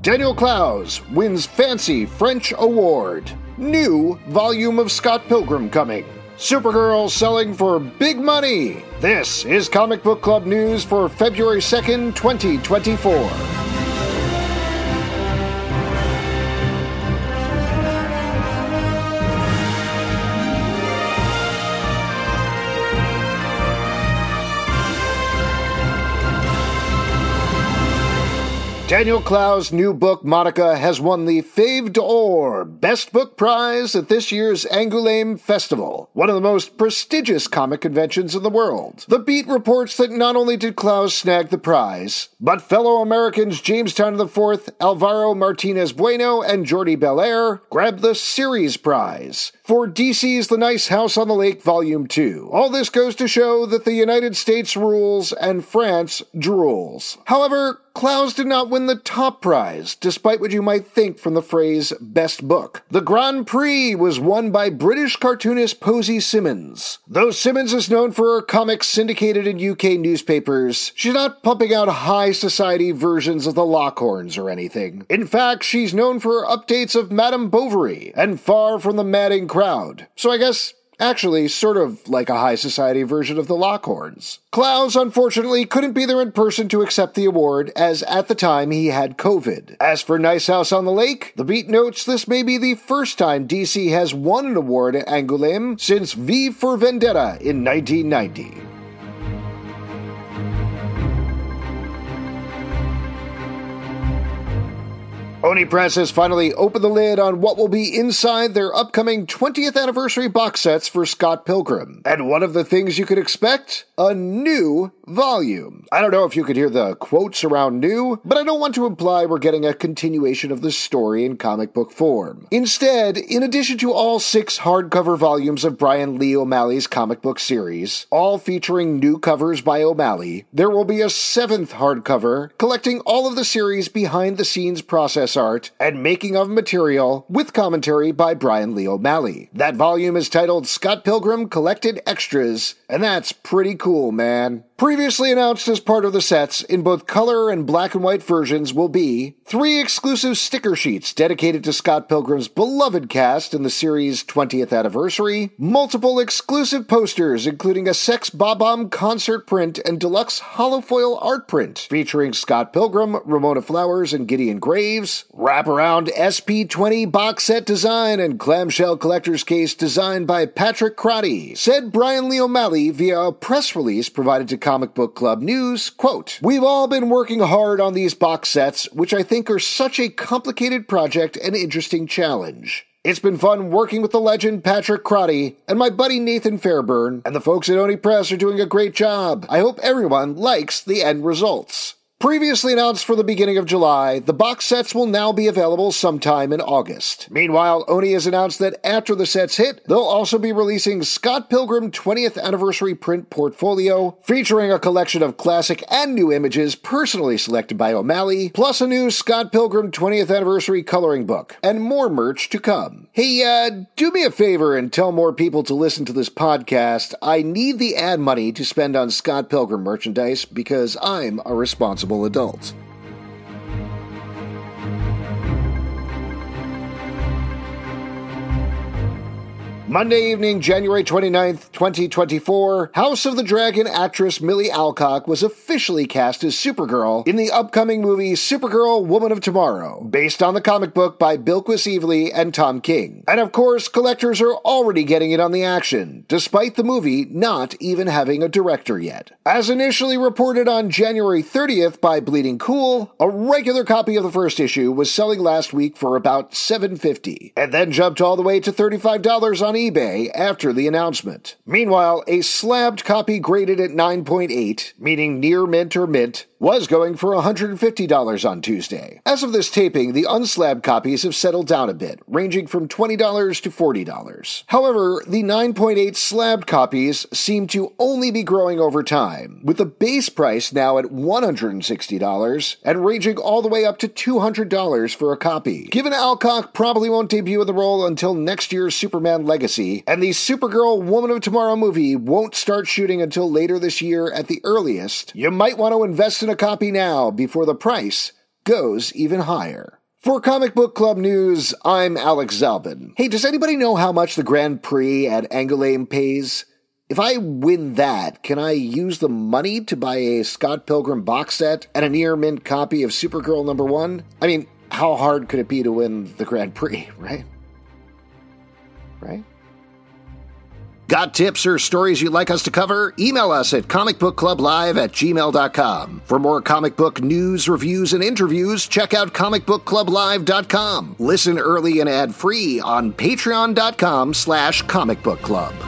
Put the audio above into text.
Daniel Clowes wins Fancy French Award. New volume of Scott Pilgrim coming. Supergirl selling for big money. This is Comic Book Club news for February 2nd, 2024. Daniel Clowes' new book, Monica, has won the Fauve d'Or Best Book Prize at this year's Angoulême Festival, one of the most prestigious comic conventions in the world. The Beat reports that not only did Clowes snag the prize, but fellow Americans James Tynion IV, Alvaro Martinez Bueno, and Jordie Bellaire grabbed the series prize for DC's The Nice House on the Lake Volume 2. All this goes to show that the United States rules and France drools. However, Clowes did not win the top prize, despite what you might think from the phrase best book. The Grand Prix was won by British cartoonist Posy Simmonds. Though Simmonds is known for her comics syndicated in UK newspapers, she's not pumping out high society versions of the Lockhorns or anything. In fact, she's known for her updates of Madame Bovary and Far from the Madding Crowd. So I guess Actually, sort of like a high society version of the Lockhorns. Clowes, unfortunately, couldn't be there in person to accept the award, as at the time he had COVID. As for Nice House on the Lake, the Beat notes this may be the first time DC has won an award at Angoulême since V for Vendetta in 1990. Oni Press has finally opened the lid on what will be inside their upcoming 20th anniversary box sets for Scott Pilgrim. And one of the things you could expect? A new volume. I don't know if you could hear the quotes around new, but I don't want to imply we're getting a continuation of the story in comic book form. Instead, in addition to all six hardcover volumes of Brian Lee O'Malley's comic book series, all featuring new covers by O'Malley, there will be a seventh hardcover collecting all of the series behind the scenes process art and making of material with commentary by Brian Lee O'Malley. That volume is titled Scott Pilgrim Collected Extras, and that's pretty cool, man. Previously announced as part of the sets, in both color and black and white versions, will be three exclusive sticker sheets dedicated to Scott Pilgrim's beloved cast in the series' 20th anniversary, multiple exclusive posters, including a Sex Bob-omb concert print and deluxe holofoil art print featuring Scott Pilgrim, Ramona Flowers, and Gideon Graves, wraparound SP20 box set design and clamshell collector's case designed by Patrick Crotty, said Brian Lee O'Malley via a press release provided to Comic Book Club News, quote, We've all been working hard on these box sets, which I think are such a complicated project and interesting challenge. It's been fun working with the legend Patrick Crotty and my buddy Nathan Fairbairn, and the folks at Oni Press are doing a great job. I hope everyone likes the end results. Previously announced for the beginning of July, the box sets will now be available sometime in August. Meanwhile, Oni has announced that after the sets hit, they'll also be releasing Scott Pilgrim 20th Anniversary Print Portfolio, featuring a collection of classic and new images personally selected by O'Malley, plus a new Scott Pilgrim 20th Anniversary coloring book, and more merch to come. Hey, uh, do me a favor and tell more people to listen to this podcast. I need the ad money to spend on Scott Pilgrim merchandise because I'm a responsible responsible adult. Monday evening, January 29th, 2024, House of the Dragon actress Millie Alcock was officially cast as Supergirl in the upcoming movie Supergirl Woman of Tomorrow, based on the comic book by Bilquis Evely and Tom King. And of course, collectors are already getting in on the action, despite the movie not even having a director yet. As initially reported on January 30th by Bleeding Cool, a regular copy of the first issue was selling last week for about $7.50, and then jumped all the way to $35 on eBay after the announcement. Meanwhile, a slabbed copy graded at 9.8, meaning near mint or mint, was going for $150 on Tuesday. As of this taping, the unslabbed copies have settled down a bit, ranging from $20 to $40. However, the 9.8 slabbed copies seem to only be growing over time, with the base price now at $160 and ranging all the way up to $200 for a copy. Given Alcock probably won't debut in the role until next year's Superman Legacy, and the Supergirl Woman of Tomorrow movie won't start shooting until later this year at the earliest, you might want to invest in a copy now before the price goes even higher. For Comic Book Club News, I'm Alex Zalben. Hey, does anybody know how much the Grand Prix at Angoulême pays? If I win that, can I use the money to buy a Scott Pilgrim box set and a near mint copy of Supergirl number one? I mean, how hard could it be to win the Grand Prix, right? Right? Got tips or stories you'd like us to cover? Email us at comicbookclublive at gmail.com. For more comic book news, reviews, and interviews, check out comicbookclublive.com. Listen early and ad-free on patreon.com slash comicbookclub.